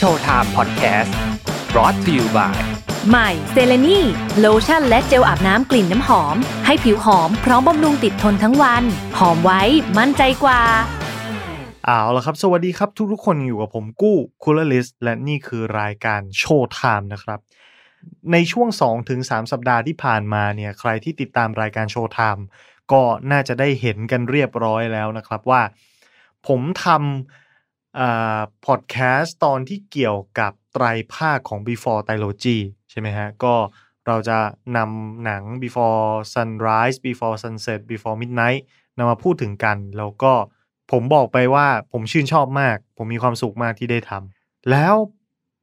โชว์ไทม์พอดแคสต์ brought to you by ใหม่เซเลนีโลชั่นและเจลอาบน้ำกลิ่นน้ำหอม ให้ผิวหอมพร้อมบำรุงติดทนทั้งวัน หอมไว้มั่นใจกว่า เอาละครับ สวัสดีครับทุกๆคนอยู่กับผมกู๋คูลลิสและนี่คือรายการโชว์ไทม์นะครับ ในช่วง 2-3 สัปดาห์ที่ผ่านมาเนี่ยใครที่ติดตามรายการโชว์ไทม์ก็น่าจะได้เห็นกันเรียบร้อยแล้วนะครับว่า ผมทำ พอดแคสต์ตอนที่เกี่ยวกับไตรภาคของ Before Trilogy ใช่ไหมฮะ ก็เราจะนำหนัง Before Sunrise Before Sunset Before Midnight นำมาพูดถึงกัน แล้วก็ผมบอกไปว่าผมชื่นชอบมาก ผมมีความสุขมากที่ได้ทำแล้ว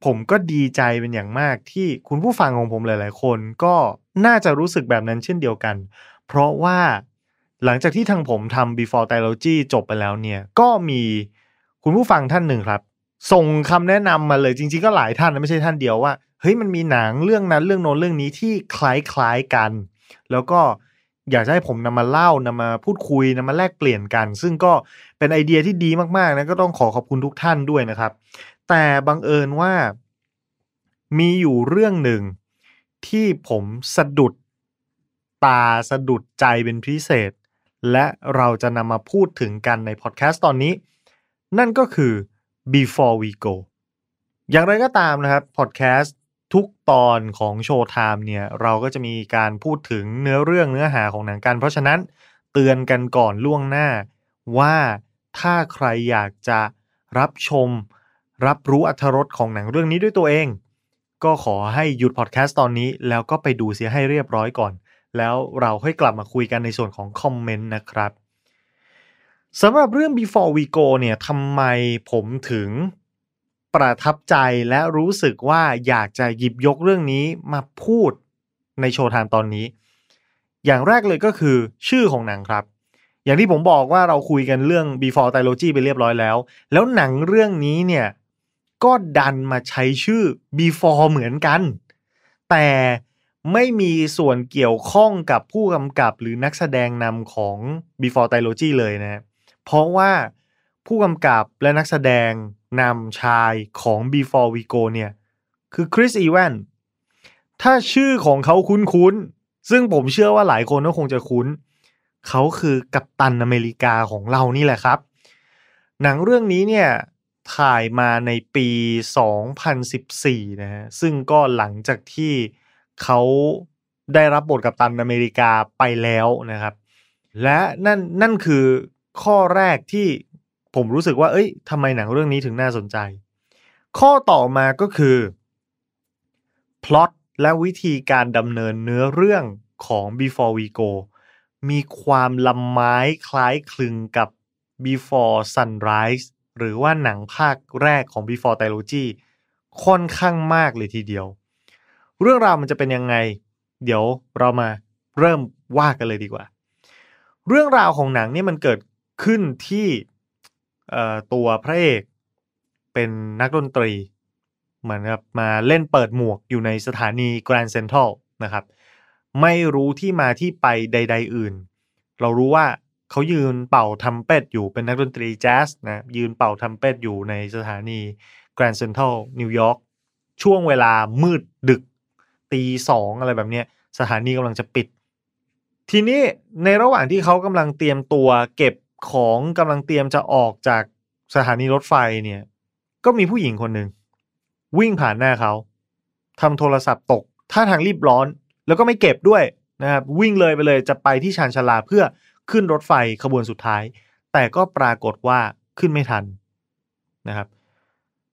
ผมก็ดีใจเป็นอย่างมากที่คุณผู้ฟังของผมหลาย ๆ คนก็น่าจะรู้สึกแบบนั้นเช่นเดียวกัน เพราะว่าหลังจากที่ทางผมทำ Before Trilogy จบไปแล้วเนี่ย ก็มี คุณผู้ฟังท่านหนึ่งครับ ส่งคำแนะนำมาเลยจริง ๆ ก็หลายท่านนะไม่ใช่ท่านเดียวว่าเฮ้ยมันมีหนังเรื่องนั้นเรื่องโน้นเรื่องนี้ที่คล้ายๆกัน แล้วก็อยากให้ผมนำมาเล่านำมาพูดคุยนำมาแลกเปลี่ยนกัน ซึ่งก็เป็นไอเดียที่ดีมากๆนะก็ต้องขอขอบคุณทุกท่านด้วยนะครับ แต่บังเอิญว่ามีอยู่เรื่องหนึ่งที่ผมสะดุดตาสะดุดใจเป็นพิเศษ และเราจะนำมาพูดถึงกันในพอดแคสต์ตอนนี้ นั่นก็คือ before we go อย่างไรก็ตามนะครับพอดแคสต์ทุกตอนของโชว์ไทม์เนี่ย เราก็จะมีการพูดถึงเนื้อเรื่องเนื้อหาของหนังกัน เพราะฉะนั้นเตือนกันก่อนล่วงหน้า ว่าถ้าใครอยากจะรับชม รับรู้อรรถรสของหนังเรื่องนี้ด้วยตัวเอง ก็ขอให้หยุดพอดแคสต์ตอนนี้ แล้วก็ไปดูเสียให้เรียบร้อยก่อน แล้วเราค่อยกลับมาคุยกันในส่วนของคอมเมนต์นะครับ สำหรับเรื่อง before we go เนี่ยทำไมผมถึงประทับใจและรู้สึกว่าอยากจะหยิบยกเรื่องนี้มาพูดในโชว์ทานตอนนี้ อย่างแรกเลยก็คือชื่อของหนังครับ อย่างที่ผมบอกว่าเราคุยกันเรื่อง before trilogy ไปเรียบร้อยแล้ว แล้วหนังเรื่องนี้เนี่ยก็ดันมาใช้ชื่อ before เหมือนกัน แต่ไม่มีส่วนเกี่ยวข้องกับผู้กำกับหรือนักแสดงนำของ before trilogy เลยนะ เพราะว่าผู้กำกับและนักแสดงนำชายของ Before We Go เนี่ย คือคริสอีแวนถ้าชื่อของเขาคุ้นๆ ซึ่งผมเชื่อว่าหลายคนก็คงจะคุ้น เขาคือกัปตันอเมริกาของเรานี่แหละครับ หนังเรื่องนี้เนี่ย ถ่ายมาในปี 2014 นะฮะ ซึ่งก็หลังจากที่เขาได้รับบทกัปตันอเมริกาไปแล้วนะครับ และนั่นนั่นคือ ข้อแรกที่ผมรู้สึกว่า เอ้ยทำไมหนังเรื่องนี้ถึงน่าสนใจ ข้อต่อมาก็คือพล็อตและวิธีการดำเนินเนื้อเรื่องของ Before We Go มีความลำไม้คล้ายคลึงกับ Before Sunrise หรือว่าหนังภาคแรกของ Before Trilogy ค่อนข้างมากเลยทีเดียว เรื่องราวมันจะเป็นยังไง เดี๋ยวเรามาเริ่มว่ากันเลยดีกว่า เรื่องราวของหนังนี่มันเกิด ขึ้นที่ตัวพระเอกเป็นนักดนตรี เหมือนกับมาเล่นเปิดหมวกอยู่ในสถานีแกรนด์เซ็นทรัลนะครับ ไม่รู้ที่มาที่ไปใด ๆ อื่น เรารู้ว่าเขายืนเป่าทัมเป็ดอยู่เป็นนักดนตรีแจ๊สนะยืนเป่าทัมเป็ดอยู่ในสถานีแกรนด์เซ็นทรัลนิวยอร์กช่วงเวลามืดดึกตีสองอะไรแบบนี้สถานีกำลังจะปิด ทีนี้ในระหว่างที่เขากำลังเตรียมตัวเก็บ ของกำลังเตรียมจะออกจากสถานีรถไฟเนี่ย ก็มีผู้หญิงคนหนึ่งวิ่งผ่านหน้าเขาทำโทรศัพท์ตกท่าทางรีบร้อน แล้วก็ไม่เก็บด้วยนะครับวิ่งเลยไปเลยจะไปที่ชานชาลาเพื่อขึ้นรถไฟขบวนสุดท้าย แต่ก็ปรากฏว่าขึ้นไม่ทันนะครับ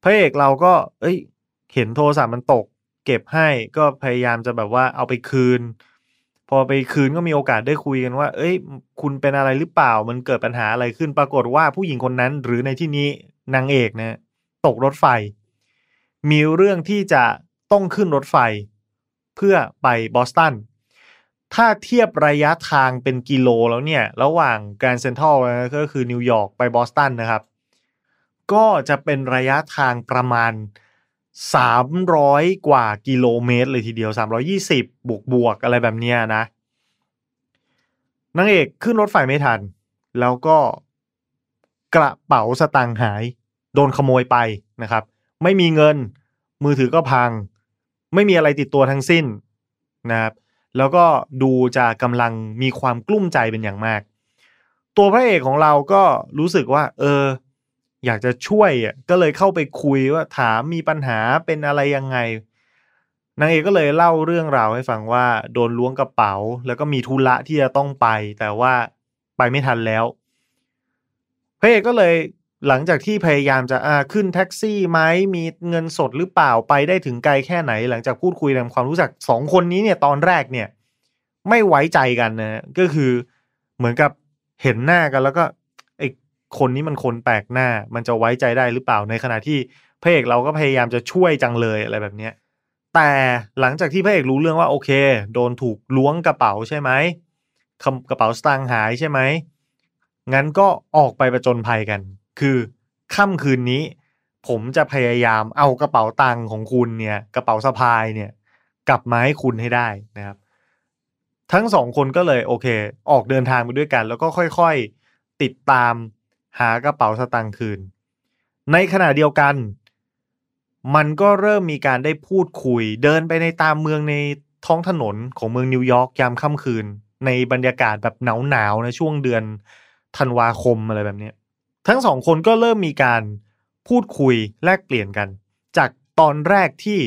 พระเอกเราก็ เอ้ย เห็นโทรศัพท์มันตก เก็บให้ก็พยายามจะแบบว่าเอาไปคืน อไปคืนก็มีโอกาสได้คุยกันว่า เอ้ย คุณเป็นอะไรหรือเปล่า มันเกิดปัญหาอะไรขึ้น ปรากฏว่าผู้หญิงคนนั้น หรือในที่นี้นางเอกนะตกรถไฟ มีเรื่องที่จะต้องขึ้นรถไฟ เพื่อไปบอสตัน ถ้าเทียบระยะทางเป็นกิโลแล้วเนี่ย ระหว่างแกรนด์เซ็นทรัลก็คือนิวยอร์กไปบอสตันนะครับ ก็จะเป็นระยะทางประมาณ สามร้อยกว่ากิโลเมตรเลยทีเดียวสามรอยี่สิบบวกบวกอะไรแบบเนี้ยนะนางเอกขึ้นรถไฟไม่ทัน แล้วก็กระเป๋าสตางค์หาย โดนขโมยไปนะครับ ไม่มีเงินมือถือก็พัง ไม่มีอะไรติดตัวทั้งสิ้นนะครับแล้วก็ดูจะกำลังมีความกลุ้มใจเป็นอย่างมาก ตัวพระเอกของเราก็รู้สึกว่า เออ อยากจะช่วยอะก็เลยเข้าไปคุยว่าถามมีปัญหาเป็นอะไรยังไงนางเอกก็เลยเล่าเรื่องราวให้ฟังว่าโดนล้วงกระเป๋า แล้วก็มีธุระที่จะต้องไป แต่ว่าไปไม่ทันแล้วพระเอกก็เลยหลังจากที่พยายามจะอ่าขึ้นแท็กซี่ไหมมีเงินสดหรือเปล่าไปได้ถึงไกลแค่ไหน หลังจากพูดคุยทำความรู้จักสองคนนี้เนี่ยตอนแรกเนี่ย ไม่ไว้ใจกันนะก็คือเหมือนกับเห็นหน้ากันแล้วก็ คนนี้มันคนแปลกหน้า มันจะไว้ใจได้หรือเปล่าในขณะที่พระเอกเราก็พยายามจะช่วยจังเลยอะไรแบบเนี้ยแต่หลังจากที่พระเอกรู้เรื่องว่าโอเค โดนถูกล้วงกระเป๋าใช่ไหมกระเป๋าสตางค์หายใช่ไหมงั้นก็ออกไปประจนภัยกัน คือค่ำคืนนี้ ผมจะพยายามเอากระเป๋าตังค์ของคุณเนี่ย กระเป๋าสะพายเนี่ย กลับมาให้คุณให้ได้นะครับ ทั้งสองคนก็เลยโอเค ออกเดินทางไปด้วยกัน แล้วก็ค่อยๆติดตาม หากระเป๋าสตางค์คืน ในขณะเดียวกัน มันก็เริ่มมีการได้พูดคุย เดินไปในตามเมืองในท้องถนนของเมืองนิวยอร์กยามค่ำคืน ในบรรยากาศแบบหนาวๆในช่วงเดือนธันวาคมอะไรแบบนี้ทั้งสองคนก็เริ่มมีการพูดคุยแลกเปลี่ยนกัน จากตอนแรกที่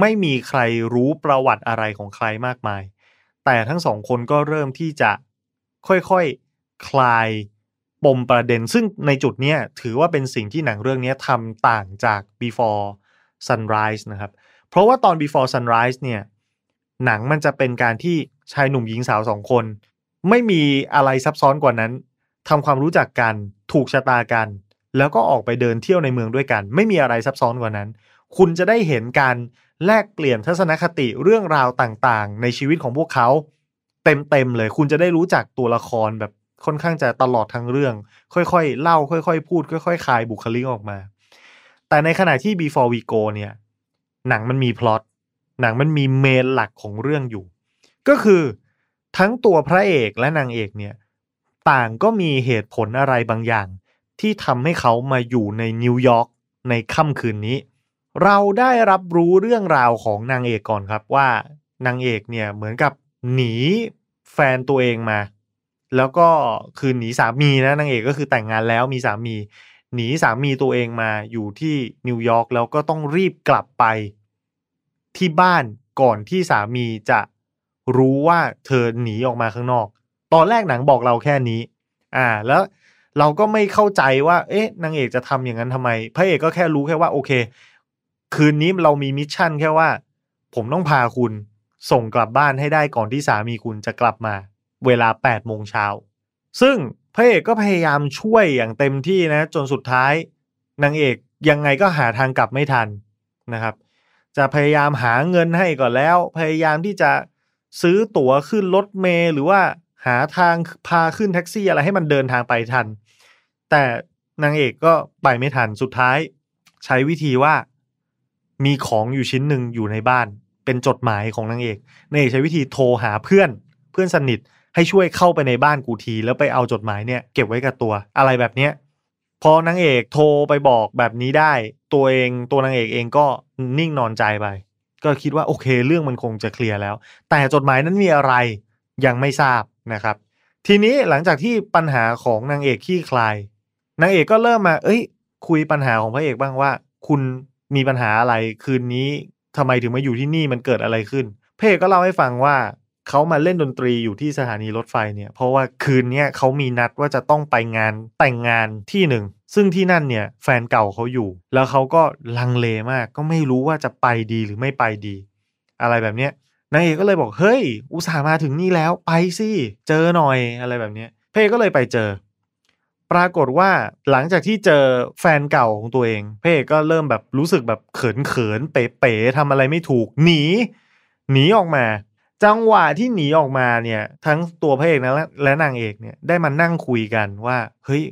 ไม่มีใครรู้ประวัติอะไรของใครมากมาย แต่ทั้งสองคนก็เริ่มที่จะค่อยๆคคลาย ปมประเด็น ซึ่งในจุดเนี้ยถือว่าเป็นสิ่งที่หนังเรื่องนี้ทำต่างจาก before sunrise นะครับ เพราะว่าตอน before sunrise เนี่ยหนังมันจะเป็นการที่ชายหนุ่มหญิงสาวสองคน ไม่มีอะไรซับซ้อนกว่านั้นทำความรู้จักกันถูกชะตากัน แล้วก็ออกไปเดินเที่ยวในเมืองด้วยกัน ไม่มีอะไรซับซ้อนกว่านั้น คุณจะได้เห็นการแลกเปลี่ยนทัศนคติเรื่องราวต่างๆ ในชีวิตของพวกเขา เต็มๆเลย คุณจะได้รู้จักตัวละครแบบ ค่อนข้างจะตลอดทั้งเรื่อง ค่อยๆ เล่า ค่อย ๆ พูด ค่อย ๆคลายบุคลิกออกมา แต่ในขณะที่ before we go เนี่ย หนังมันมีพล็อตหนังมันมีเมนหลักของเรื่องอยู่ ก็คือทั้งตัวพระเอกและนางเอกเนี่ย ต่างก็มีเหตุผลอะไรบางอย่าง ที่ทำให้เขามาอยู่ในนิวยอร์กในค่ำคืนนี้ เราได้รับรู้เรื่องราวของนางเอกก่อนครับว่านางเอกเนี่ยเหมือนกับหนีแฟนตัวเองมา แล้วก็คือหนีสามีนะนางเอกก็คือแต่งงานแล้วมีสามี หนีสามีตัวเองมาอยู่ที่นิวยอร์กแล้วก็ต้องรีบกลับไปที่บ้านก่อนที่สามีจะรู้ว่าเธอหนีออกมาข้างนอก ตอนแรกหนังบอกเราแค่นี้ อ่าแล้วเราก็ไม่เข้าใจว่า เอ๊ะนางเอกจะทำอย่างนั้นทำไม พระเอกก็แค่รู้แค่ว่า โอเค คืนนี้เรามี mission แค่ว่า ผมต้องพาคุณส่งกลับบ้านให้ได้ก่อนที่สามีคุณจะกลับมา เวลา8ปดโมงเช้า ซึ่งพระเอกก็พยายามช่วยอย่างเต็มที่นะ จนสุดท้ายนางเอกยังไงก็หาทางกลับไม่ทันนะครับ จะพยายามหาเงินให้ก่อนแล้ว พยายามที่จะซื้อตั๋วขึ้นรถเมล์หรือว่าหาทางพาขึ้นแท็กซี่อะไรให้มันเดินทางไปทัน แต่นางเอกก็ไปไม่ทันสุดท้าย ใช้วิธีว่ามีของอยู่ชิ้นหนึ่งอยู่ในบ้าน เป็นจดหมายของนางเอกนางเอกใช้วิธีโทรหาเพื่อนเพื่อนสนิท ให้ช่วยเข้าไปในบ้านกูที แล้วไปเอาจดหมายเนี่ยเก็บไว้กับตัว อะไรแบบเนี้ยพอนางเอกโทรไปบอกแบบนี้ได้ ตัวเองตัวนางเอกเองก็นิ่งนอนใจไป ก็คิดว่าโอเค เรื่องมันคงจะเคลียร์แล้ว แต่จดหมายนั้นมีอะไรยังไม่ทราบนะครับ ทีนี้หลังจากที่ปัญหาของนางเอกขี้คลายนางเอกก็เริ่มมา เอ้ย คุยปัญหาของพระเอกบ้างว่า คุณมีปัญหาอะไรคืนนี้ทำไมถึงมาอยู่ที่นี่มันเกิดอะไรขึ้นพระเอกก็เล่าให้ฟังว่า เขามาเล่นดนตรีอยู่ที่สถานีรถไฟเนี่ย เพราะว่าคืนนี้เขามีนัดว่าจะต้องไปงานแต่งงานที่หนึ่ง ซึ่งที่นั่นเนี่ยแฟนเก่าเขาอยู่ แล้วเขาก็ลังเลมากก็ไม่รู้ว่าจะไปดีหรือไม่ไปดี อะไรแบบเนี้ยนางเอกก็เลยบอกเฮ้ย อุตส่าห์มาถึงนี่แล้วไปสิเจอหน่อยอะไรแบบเนี้ยพระเอกก็เลยไปเจอ ปรากฏว่าหลังจากที่เจอแฟนเก่าของตัวเองเอกก็เริ่มแบบรู้สึกแบบเขินเขินเป๋เป๋ทำอะไรไม่ถูกหนีหนีออกมา จังหวะที่หนีออกมาเนี่ย ทั้งตัวพระเอกนะและนางเอกเนี่ยได้มานั่งคุยกันว่า เฮ้ย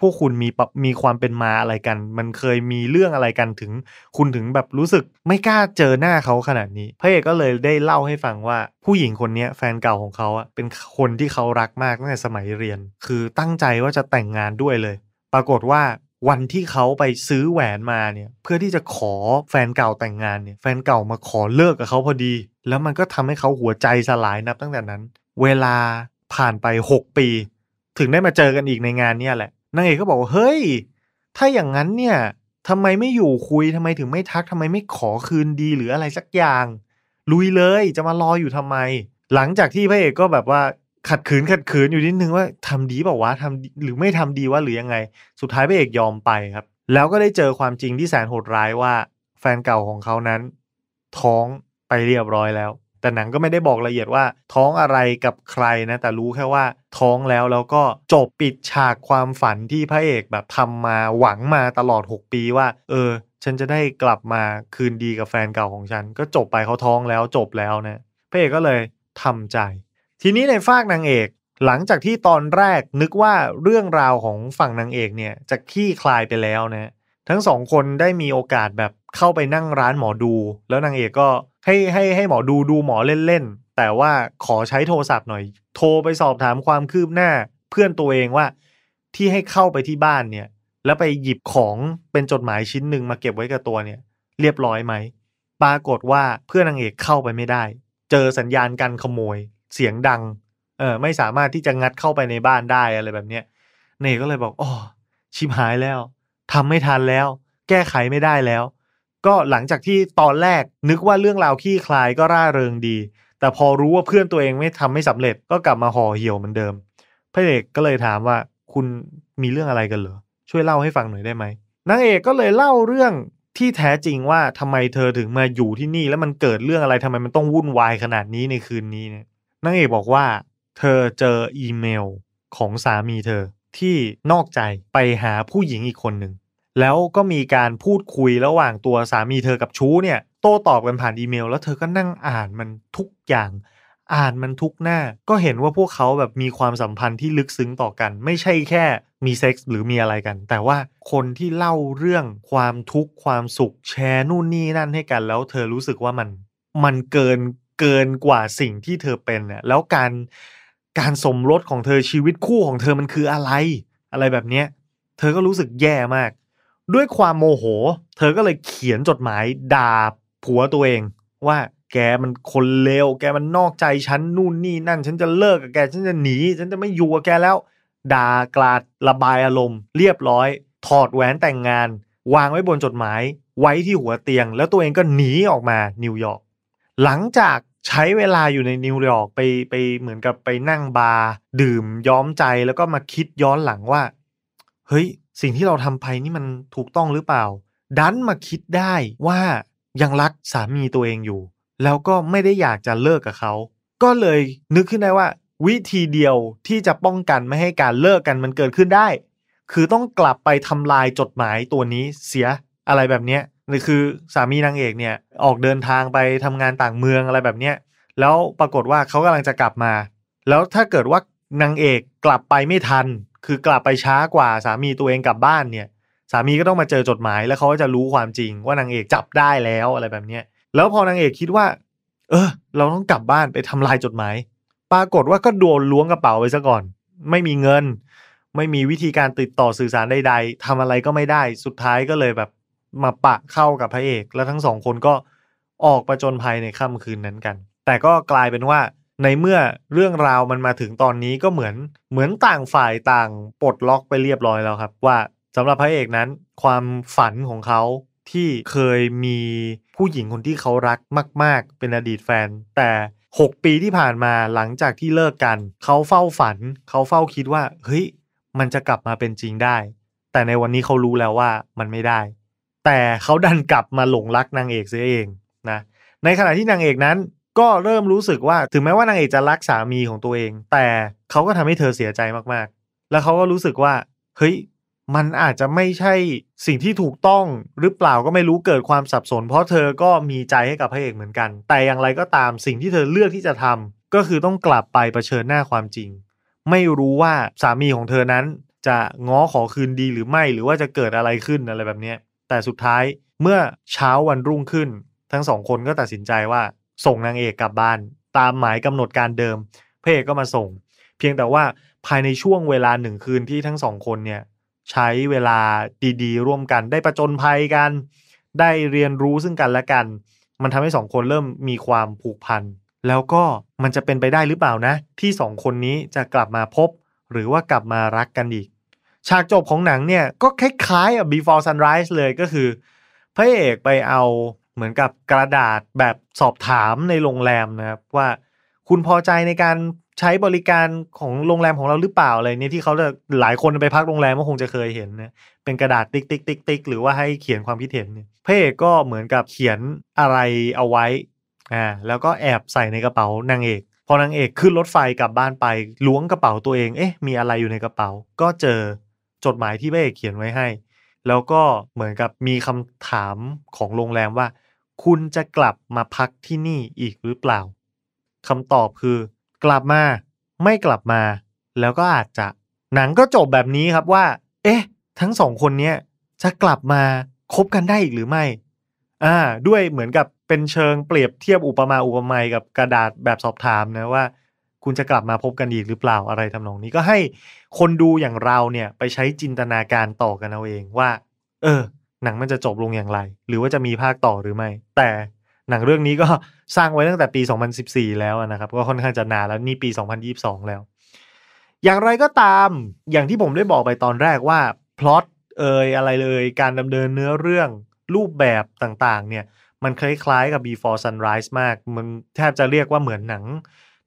พวกคุณมีปมีความเป็นมาอะไรกัน มันเคยมีเรื่องอะไรกันถึง คุณถึงแบบรู้สึกไม่กล้าเจอหน้าเขาขนาดนี้ พระเอกก็เลยได้เล่าให้ฟังว่า ผู้หญิงคนนี้แฟนเก่าของเขาอะเป็นคนที่เขารักมากตั้งแต่สมัยเรียน คือตั้งใจว่าจะแต่งงานด้วยเลย ปรากฏว่า วันที่เขาไปซื้อแหวนมาเนี่ย เพื่อที่จะขอแฟนเก่าแต่งงานเนี่ย แฟนเก่ามาขอเลิกกับเขาพอดี แล้วมันก็ทำให้เขาหัวใจสลายนับตั้งแต่นั้น เวลาผ่านไป 6 ปี ถึงได้มาเจอกันอีกในงานเนี่ยแหละนางเอกก็บอกว่าเฮ้ย ถ้าอย่างนั้นเนี่ยทำไมไม่อยู่คุยทำไมถึงไม่ทักทำไมไม่ขอคืนดีหรืออะไรสักอย่าง ลุยเลยจะมารออยู่ทำไม หลังจากที่พระเอกก็แบบว่า ขัดขืนขัดขืนอยู่นิดนึงว่าทำดีเปล่าวะทำหรือไม่ทำดีวะหรือยังไง สุดท้ายพระเอกยอมไปครับ แล้วก็ได้เจอความจริงที่แสนโหดร้ายว่า แฟนเก่าของเขานั้น ท้องไปเรียบร้อยแล้ว แต่หนังก็ไม่ได้บอกละเอียดว่า ท้องอะไรกับใครนะ แต่รู้แค่ว่าท้องแล้วแล้วก็จบปิดฉากความฝันที่พระเอกแบบทำมาหวังมาตลอด 6 ปีว่า เออ ฉันจะได้กลับมาคืนดีกับแฟนเก่าของฉัน ก็จบไปเขาท้องแล้วจบแล้วนะพระเอกก็เลยทำใจ ทีนี้ในฝากนางเอก หลังจากที่ตอนแรกนึกว่าเรื่องราวของฝั่งนางเอกเนี่ยจะคลี่คลายไปแล้วนะทั้งสองคนได้มีโอกาสแบบเข้าไปนั่งร้านหมอดู แล้วนางเอกก็ให้ให้ให้หมอดูดูหมอเล่นๆแต่ว่าขอใช้โทรศัพท์หน่อย โทรไปสอบถามความคืบหน้า เพื่อนตัวเองว่าที่ให้เข้าไปที่บ้านเนี่ย แล้วไปหยิบของเป็นจดหมายชิ้นหนึ่งมาเก็บไว้กับตัวเนี่ย เรียบร้อยไหม ปรากฏว่าเพื่อนนางเอกเข้าไปไม่ได้ เจอสัญญาณการขโมย เสียงดัง เออไม่สามารถที่จะงัดเข้าไปในบ้านได้อะไรแบบเนี้ยเนยก็เลยบอกอ๋อชิบหายแล้วทำไม่ทันแล้ว แก้ไขไม่ได้แล้ว ก็หลังจากที่ตอนแรกนึกว่าเรื่องราวขี้คลายก็ร่าเริงดี แต่พอรู้ว่าเพื่อนตัวเองไม่ทำไม่สำเร็จก็กลับมาห่อเหี่ยวเหมือนเดิมพระเอกก็เลยถามว่าคุณมีเรื่องอะไรกันเหรอช่วยเล่าให้ฟังหน่อยได้ไหมนางเอกก็เลยเล่าเรื่องที่แท้จริงว่าทำไมเธอถึงมาอยู่ที่นี่ แล้วมันเกิดเรื่องอะไรทำไมมันต้องวุ่นวายขนาดนี้ในคืนนี้เนี่ย นางเอกบอกว่า เธอเจออีเมลของสามีเธอที่นอกใจไปหาผู้หญิงอีกคนหนึ่งแล้วก็มีการพูดคุยระหว่างตัวสามีเธอกับชู้เนี่ย โต้ตอบกันผ่านอีเมล แล้วเธอก็นั่งอ่านมันทุกอย่าง อ่านมันทุกหน้า ก็เห็นว่าพวกเขาแบบมีความสัมพันธ์ที่ลึกซึ้งต่อกัน ไม่ใช่แค่มีเซ็กส์หรือมีอะไรกัน แต่ว่าคนที่เล่าเรื่องความทุกข์ความสุขแชร์นู่นนี่นั่นให้กัน แล้วเธอรู้สึกว่ามัน มันเกิน เกินกว่าสิ่งที่เธอเป็นเนี่ยแล้วการการสมรสของเธอชีวิตคู่ของเธอมันคืออะไร อะไรแบบเนี้ย เธอก็รู้สึกแย่มาก ด้วยความโมโห เธอก็เลยเขียนจดหมายด่าผัวตัวเอง ว่าแกมันคนเลวแกมันนอกใจฉันนู่นนี่นั่น ฉันจะเลิกกับแกฉันจะหนี ฉันจะไม่อยู่กับแกแล้วด่ากลาดระบายอารมณ์ เรียบร้อย ถอดแหวนแต่งงาน วางไว้บนจดหมาย ไว้ที่หัวเตียง แล้วตัวเองก็หนีออกมานิวยอร์กหลังจาก ใช้เวลาอยู่ในนิวยอร์กไปไปเหมือนกับไปนั่งบาร์ดื่มย้อมใจแล้วก็มาคิดย้อนหลังว่า เฮ้ย สิ่งที่เราทำไปนี่มันถูกต้องหรือเปล่า ดันมาคิดได้ว่ายังรักสามีตัวเองอยู่ แล้วก็ไม่ได้อยากจะเลิกกับเขา ก็เลยนึกขึ้นได้ว่า วิธีเดียวที่จะป้องกันไม่ให้การเลิกกันมันเกิดขึ้นได้ คือต้องกลับไปทำลายจดหมายตัวนี้เสียอะไรแบบเนี้ย นี่คือสามีนางเอกเนี่ยออกเดินทางไปทำงานต่างเมืองอะไรแบบเนี้ยแล้วปรากฏว่าเขากำลังจะกลับมา แล้วถ้าเกิดว่านางเอกกลับไปไม่ทัน คือกลับไปช้ากว่าสามีตัวเองกลับบ้านเนี่ย สามีก็ต้องมาเจอจดหมายแล้วเขาก็จะรู้ความจริงว่านางเอกจับได้แล้วอะไรแบบเนี้ยแล้วพอนางเอกคิดว่า เออ เราต้องกลับบ้านไปทำลายจดหมาย ปรากฏว่าก็โดนล้วงกระเป๋าไปซะก่อน ไม่มีเงิน ไม่มีวิธีการติดต่อสื่อสารใดๆทำอะไรก็ไม่ได้ สุดท้ายก็เลยแบบ มาปะเข้ากับพระเอก แล้วทั้งสองคนก็ออกประจนภัยในค่ำคืนนั้นกัน แต่ก็กลายเป็นว่าในเมื่อเรื่องราวมันมาถึงตอนนี้ก็เหมือนเหมือนต่างฝ่ายต่างปลดล็อกไปเรียบร้อยแล้วครับ ว่าสำหรับพระเอกนั้น ความฝันของเขาที่เคยมีผู้หญิงคนที่เขารักมาก ๆ เป็นอดีตแฟน แต่ 6 ปีที่ผ่านมาหลังจากที่เลิกกัน เขาเฝ้าฝัน เขาเฝ้าคิดว่า เฮ้ย มันจะกลับมาเป็นจริงได้ แต่ในวันนี้เขารู้แล้วว่ามันไม่ได้ แต่เขาดันกลับมาหลงรักนางเอกเสียเองนะในขณะที่นางเอกนั้นก็เริ่มรู้สึกว่าถึงแม้ว่านางเอกจะรักสามีของตัวเอง แต่เขาก็ทำให้เธอเสียใจมากๆ แล้วเขาก็รู้สึกว่าเฮ้ยมันอาจจะไม่ใช่สิ่งที่ถูกต้องหรือเปล่าก็ไม่รู้เกิดความสับสน เพราะเธอก็มีใจให้กับพระเอกเหมือนกัน แต่อย่างไรก็ตามสิ่งที่เธอเลือกที่จะทำก็คือต้องกลับไปเผชิญหน้าความจริง ไม่รู้ว่าสามีของเธอนั้นจะง้อขอคืนดีหรือไม่หรือว่าจะเกิดอะไรขึ้นอะไรแบบนี้ แต่สุดท้ายเมื่อเช้าวันรุ่งขึ้น ทั้งสองคนก็ตัดสินใจว่าส่งนางเอกกลับบ้าน ตามหมายกำหนดการเดิมพระเอกก็มาส่ง เพียงแต่ว่าภายในช่วงเวลาหนึ่งคืนที่ทั้งสองคนเนี่ยใช้เวลาดีๆ ร่วมกันได้ประจนภัยกัน ได้เรียนรู้ซึ่งกันและกัน มันทำให้สองคนเริ่มมีความผูกพันแล้วก็มันจะเป็นไปได้หรือเปล่านะ ที่สองคนนี้จะกลับมาพบ หรือว่ากลับมารักกันอีก ฉากจบของหนังเนี่ยก็คล้ายๆกับ Before Sunrise เลยก็คือพระเอกไปเอาเหมือนกับกระดาษแบบสอบถามในโรงแรมนะครับว่าคุณพอใจในการใช้บริการของโรงแรมของเราหรือเปล่าอะไรเนี่ยที่เขาจะหลายคนไปพักโรงแรมก็คงจะเคยเห็นนะเป็นกระดาษติ๊กติ๊กติ๊กติ๊กหรือว่าให้เขียนความคิดเห็นเนี่ยพระเอกก็เหมือนกับเขียนอะไรเอาไว้อ่าแล้วก็แอบใส่ในกระเป๋านางเอกพอนางเอกขึ้นรถไฟกลับบ้านไปล้วงกระเป๋าตัวเองเอ๊ะมีอะไรอยู่ในกระเป๋า ก็เจอ จดหมายที่พระเอกเขียนไว้ให้ แล้วก็เหมือนกับมีคำถามของโรงแรมว่า คุณจะกลับมาพักที่นี่อีกหรือเปล่าคำตอบคือ กลับมา ไม่กลับมา แล้วก็อาจจะ หนังก็จบแบบนี้ครับว่า เอ๊ะ ทั้งสองคนเนี้ยจะกลับมาคบกันได้อีกหรือไม่อ่าด้วยเหมือนกับเป็นเชิงเปรียบเทียบอุปมาอุปไมยกับกระดาษแบบสอบถามนะว่า คุณจะกลับมาพบกันอีกหรือเปล่าอะไรทำนองนี้ก็ให้คนดูอย่างเราเนี่ยไปใช้จินตนาการต่อกันเอาเองว่า เออ หนังมันจะจบลงอย่างไร หรือว่าจะมีภาคต่อหรือไม่ แต่หนังเรื่องนี้ก็สร้างไว้ตั้งแต่ปี 2014 แล้วนะครับ ก็ค่อนข้างจะนานแล้วนี่ปี 2022 แล้ว อย่างไรก็ตามอย่างที่ผมได้บอกไปตอนแรกว่าพล็อตเอยอะไรเลยการดำเนินเนื้อเรื่องรูปแบบต่างๆ เนี่ย มันคล้ายๆกับ Before Sunrise มาก มันแทบจะเรียกว่าเหมือนหนัง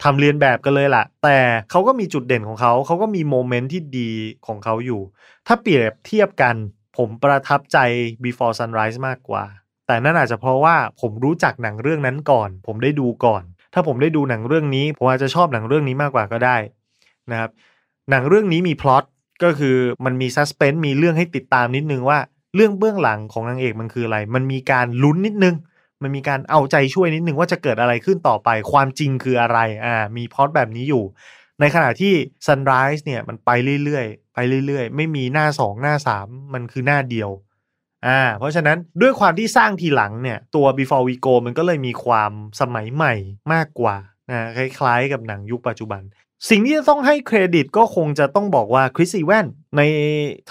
ทำเรียนแบบกันเลยล่ะ แต่เขาก็มีจุดเด่นของเขา เขาก็มีโมเมนต์ที่ดีของเขาอยู่ ถ้าเปรียบเทียบกันผมประทับใจ Before Sunrise มากกว่า แต่นั่นอาจจะเพราะว่าผมรู้จักหนังเรื่องนั้นก่อน ผมได้ดูก่อน ถ้าผมได้ดูหนังเรื่องนี้ ผมอาจจะชอบหนังเรื่องนี้มากกว่าก็ได้นะครับ หนังเรื่องนี้มีพล็อตก็คือมันมีซัสเพนมีเรื่องให้ติดตามนิดนึงว่า เรื่องเบื้องหลังของนางเอกมันคืออะไร มันมีการลุ้นนิดนึง มันมีการเอาใจช่วยนิดนึงว่าจะเกิดอะไรขึ้นต่อไป ความจริงคืออะไรอ่ามีพอตแบบนี้อยู่ ในขณะที่ Sunrise เนี่ยมันไปเรื่อยๆ ไปเรื่อยๆ ไม่มีหน้า2หน้า3มันคือหน้าเดียวอ่าเพราะฉะนั้นด้วยความที่สร้างทีหลังเนี่ยตัว Before We Go มันก็เลยมีความสมัยใหม่มากกว่านะคล้ายๆกับหนังยุคปัจจุบัน สิ่งที่จะต้องให้เครดิตก็คงจะต้องบอกว่าคริสอีแวนใน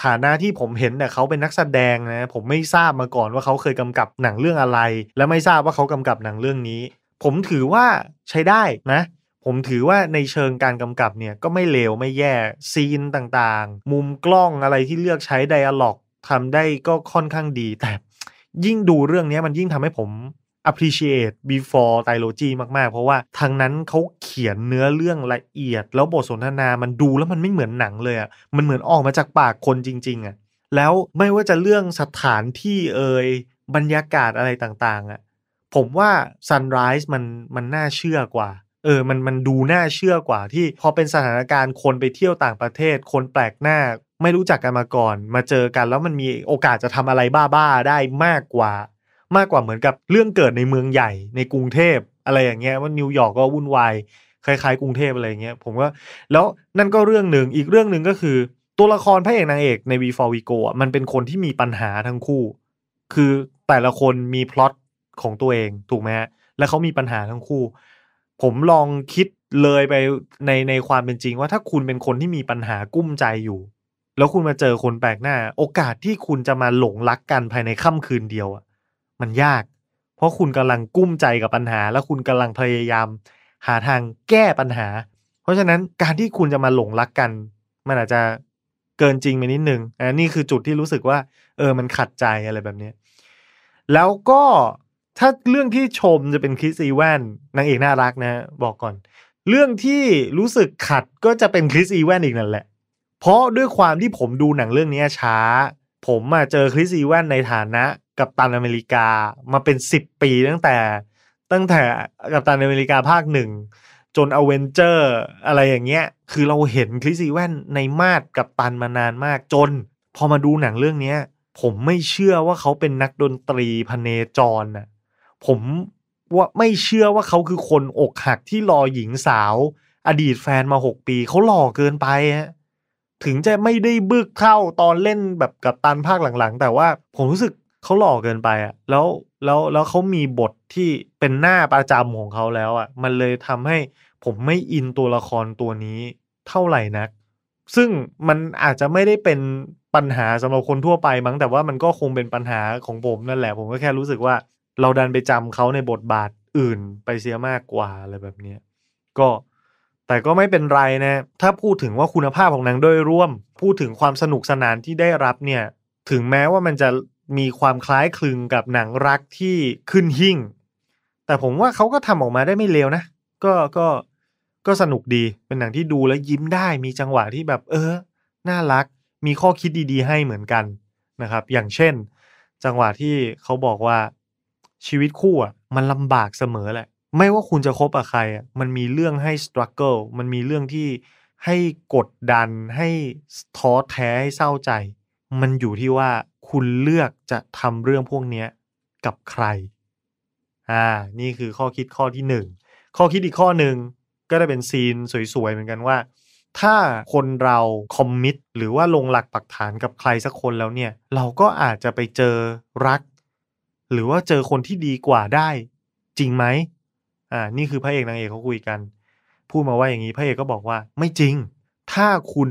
ฐานะที่ผมเห็นเนี่ยเขาเป็นนักแสดงนะผมไม่ทราบมาก่อนว่าเขาเคยกำกับหนังเรื่องอะไร และไม่ทราบว่าเขากำกับหนังเรื่องนี้ ผมถือว่าใช้ได้นะ ผมถือว่าในเชิงการกำกับเนี่ยก็ไม่เลวไม่แย่ซีนต่างๆ มุมกล้องอะไรที่เลือกใช้ไดอะล็อกทำได้ก็ค่อนข้างดีแต่ยิ่งดูเรื่องนี้มันยิ่งทำให้ผม appreciate before trilogy มาก ๆ เพราะว่าทางนั้นเขาเขียนเนื้อเรื่องละเอียด แล้วบทสนทนามันดูแล้วมันไม่เหมือนหนังเลยอะ่ะมันเหมือนออกมาจากปากคนจริง ๆอะ่ะแล้วไม่ว่าจะเรื่องสถานที่เอ่ยบรรยากาศอะไรต่างๆอะ่ะผมว่า Sunrise มันมันน่าเชื่อกว่าเออ มัน มันดูน่าเชื่อกว่าที่พอเป็นสถานการณ์คนไปเที่ยวต่างประเทศ คนแปลกหน้า ไม่รู้จักกันมาก่อน มาเจอกันแล้วมันมีโอกาสจะทำอะไรบ้าๆ ได้มากกว่า มากกว่าเหมือนกับเรื่องเกิดในเมืองใหญ่ในกรุงเทพอะไรอย่างเงี้ยว่านิวยอร์กก็วุ่นวายคล้ายๆกรุงเทพอะไรอย่างเงี้ยผมว่าแล้วนั่นก็เรื่องหนึ่งอีกเรื่องหนึ่งก็คือ ตัวละครพระเอกนางเอกใน V for V Go อะมันเป็นคนที่มีปัญหาทั้งคู่ คือแต่ละคนมีพล็อตของตัวเองถูกไหมฮะแล้วเขามีปัญหาทั้งคู่ ผมลองคิดเลยไปในในความเป็นจริงว่าถ้าคุณเป็นคนที่มีปัญหากุ้มใจอยู่ แล้วคุณมาเจอคนแปลกหน้า โอกาสที่คุณจะมาหลงรักกันภายในค่ำคืนเดียวอะ มันยาก เพราะคุณกำลังกุ้มใจกับปัญหา แล้วคุณกำลังพยายาม หาทางแก้ปัญหา เพราะฉะนั้นการที่คุณจะมาหลงรักกัน มันอาจจะเกินจริงไปนิดนึงอันนี้คือจุดที่รู้สึกว่า เออมันขัดใจอะไรแบบนี้แล้วก็ถ้าเรื่องที่ชมจะเป็นคริสอีแวนนางเอกน่ารักนะ บอกก่อน เรื่องที่รู้สึกขัดก็จะเป็นคริสอีแวนอีกนั่นแหละ เพราะด้วยความที่ผมดูหนังเรื่องนี้ช้า ผมมาเจอคริสอีแวนในฐานะกับตันอเมริกามาเป็นสิบปีตั้งแต่ ตั้งแต่กัปตันอเมริกาภาคหนึ่งจนอเวนเจอร์อะไรอย่างเงี้ย คือเราเห็นคริสอีแวนในมาดกัปตันมานานมากจน พอมาดูหนังเรื่องเนี้ย ผมไม่เชื่อว่าเขาเป็นนักดนตรีพเนจรน่ะผมว่าไม่เชื่อว่าเขาคือคนอกหักที่รอหญิงสาว อดีตแฟนมาหกปี เขาหล่อเกินไปฮะ ถึงจะไม่ได้บึกเท่าตอนเล่นแบบกับตันภาคหลังๆ แต่ว่าผมรู้สึกเขาหล่อเกินไปอะแล้วแล้วแล้วเขามีบทที่เป็นหน้าประจำของเขาแล้วอะมันเลยทำให้ผมไม่อินตัวละครตัวนี้เท่าไหร่นัก ซึ่งมันอาจจะไม่ได้เป็นปัญหาสำหรับคนทั่วไปมั้งแต่ว่ามันก็คงเป็นปัญหาของผมนั่นแหละ ผมก็แค่รู้สึกว่าเราดันไปจำเขาในบทบาทอื่นไปเสียมากกว่าอะไรแบบเนี้ยก็ แต่ก็ไม่เป็นไรนะ ถ้าพูดถึงว่าคุณภาพของหนังโดยรวม พูดถึงความสนุกสนานที่ได้รับเนี่ย ถึงแม้ว่ามันจะมีความคล้ายคลึงกับหนังรักที่ขึ้นหิ่ง แต่ผมว่าเขาก็ทำออกมาได้ไม่เลวนะ ก็ก็ก็สนุกดี เป็นหนังที่ดูแล้วยิ้มได้ มีจังหวะที่แบบ เออ น่ารัก มีข้อคิดดีๆ ให้เหมือนกันนะครับ อย่างเช่น จังหวะที่เขาบอกว่าชีวิตคู่อะมันลำบากเสมอแหละ ไม่ว่าคุณจะคบกับใครอะมันมีเรื่องให้ struggle มันมีเรื่องที่ให้กดดันให้ท้อแท้ให้เศร้าใจ มันอยู่ที่ว่าคุณเลือกจะทำเรื่องพวกเนี้ยกับใคร อ่า นี่คือข้อคิดข้อที่หนึ่งข้อคิดอีกข้อหนึ่งก็ได้เป็นซีนสวยๆเหมือนกันว่า ถ้าคนเราคอมมิตหรือว่าลงหลักปักฐานกับใครสักคนแล้วเนี่ย เราก็อาจจะไปเจอรัก หรือว่าเจอคนที่ดีกว่าได้ จริงไหม อ่า นี่คือพระเอกนางเอกเขาคุยกัน พูดมาว่าอย่างนี้พระเอกก็บอกว่า ไม่จริง ถ้าคุณ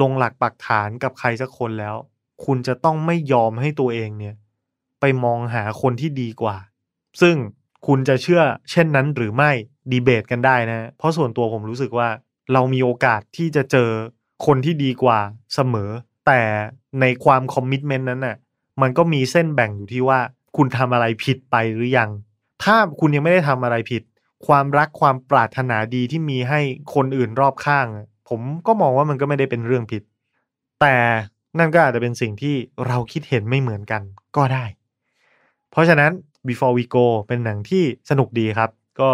ลงหลักปักฐานกับใครสักคนแล้ว คุณจะต้องไม่ยอมให้ตัวเองเนี่ย ไปมองหาคนที่ดีกว่า ซึ่งคุณจะเชื่อเช่นนั้นหรือไม่ดีเบตกันได้นะ เพราะส่วนตัวผมรู้สึกว่า เรามีโอกาสที่จะเจอคนที่ดีกว่าเสมอ แต่ในความคอมมิชเมนต์นั้นน่ะมันก็มีเส้นแบ่งอยู่ที่ว่า คุณทำอะไรผิดไปหรือยัง ถ้าคุณยังไม่ได้ทำอะไรผิด ความรักความปรารถนาดีที่มีให้คนอื่นรอบข้าง ผมก็มองว่ามันก็ไม่ได้เป็นเรื่องผิด แต่นั่นก็อาจจะเป็นสิ่งที่เราคิดเห็นไม่เหมือนกันก็ได้ เพราะฉะนั้น Before We Go เป็นหนังที่สนุกดีครับ ก็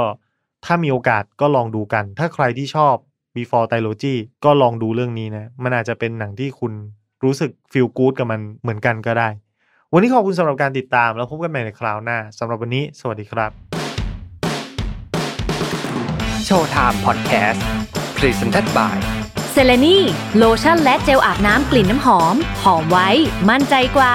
ถ้ามีโอกาสก็ลองดูกัน ถ้าใครที่ชอบ Before Trilogy ก็ลองดูเรื่องนี้นะ มันอาจจะเป็นหนังที่คุณรู้สึก feel good กับมันเหมือนกันก็ได้ วันนี้ขอบคุณสำหรับการติดตามแล้วพบกันใหม่ในคราวหน้าสำหรับวันนี้ สวัสดีครับ โชว์ไทม์พอดแคสต์ presented by เซเลนีโลชั่นและเจลอาบน้ำกลิ่นน้ำหอม หอมไว้ มั่นใจกว่า